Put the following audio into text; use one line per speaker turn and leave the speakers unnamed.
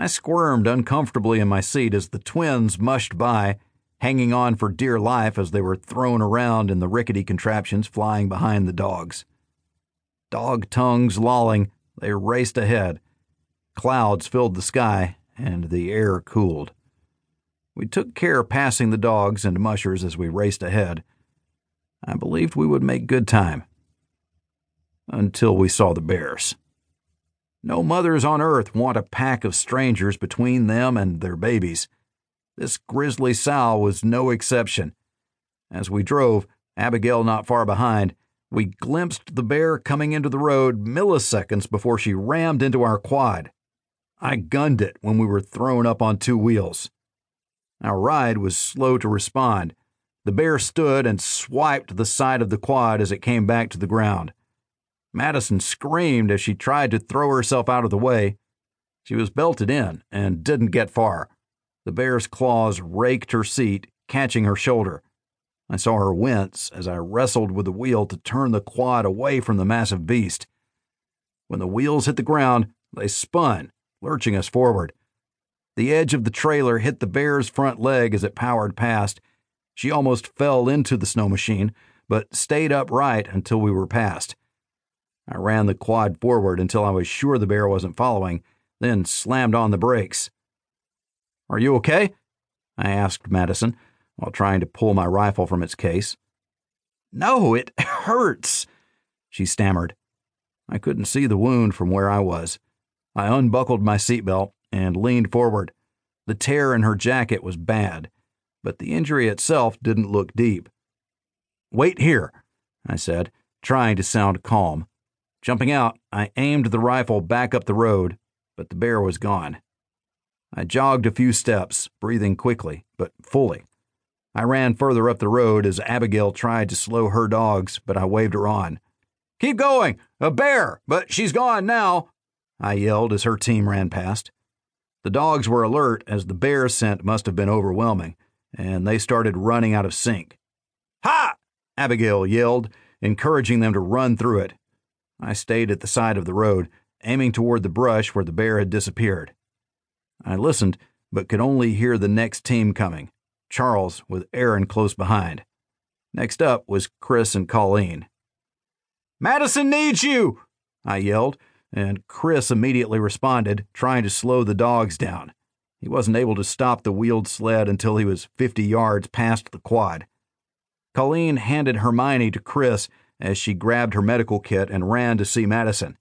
I squirmed uncomfortably in my seat as the twins mushed by, hanging on for dear life as they were thrown around in the rickety contraptions flying behind the dogs. Dog tongues lolling, they raced ahead. Clouds filled the sky, and the air cooled. We took care passing the dogs and mushers as we raced ahead. I believed we would make good time. Until we saw the bears. No mothers on earth want a pack of strangers between them and their babies. This grizzly sow was no exception. As we drove, Abigail not far behind, we glimpsed the bear coming into the road milliseconds before she rammed into our quad. I gunned it when we were thrown up on two wheels. Our ride was slow to respond. The bear stood and swiped the side of the quad as it came back to the ground. Madison screamed as she tried to throw herself out of the way. She was belted in and didn't get far. The bear's claws raked her seat, catching her shoulder. I saw her wince as I wrestled with the wheel to turn the quad away from the massive beast. When the wheels hit the ground, they spun, lurching us forward. The edge of the trailer hit the bear's front leg as it powered past. She almost fell into the snow machine, but stayed upright until we were past. I ran the quad forward until I was sure the bear wasn't following, then slammed on the brakes. Are you okay? I asked Madison while trying to pull my rifle from its case.
No, it hurts, she stammered.
I couldn't see the wound from where I was. I unbuckled my seatbelt and leaned forward. The tear in her jacket was bad, but the injury itself didn't look deep. Wait here, I said, trying to sound calm. Jumping out, I aimed the rifle back up the road, but the bear was gone. I jogged a few steps, breathing quickly, but fully. I ran further up the road as Abigail tried to slow her dogs, but I waved her on. Keep going! A bear! But she's gone now! I yelled as her team ran past. The dogs were alert as the bear scent must have been overwhelming, and they started running out of sync. Ha! Abigail yelled, encouraging them to run through it. I stayed at the side of the road, aiming toward the brush where the bear had disappeared. I listened, but could only hear the next team coming Charles with Aaron close behind. Next up was Chris and Colleen. Madison needs you! I yelled, and Chris immediately responded, trying to slow the dogs down. He wasn't able to stop the wheeled sled until he was 50 yards past the quad. Colleen handed Hermione to Chris as she grabbed her medical kit and ran to see Madison.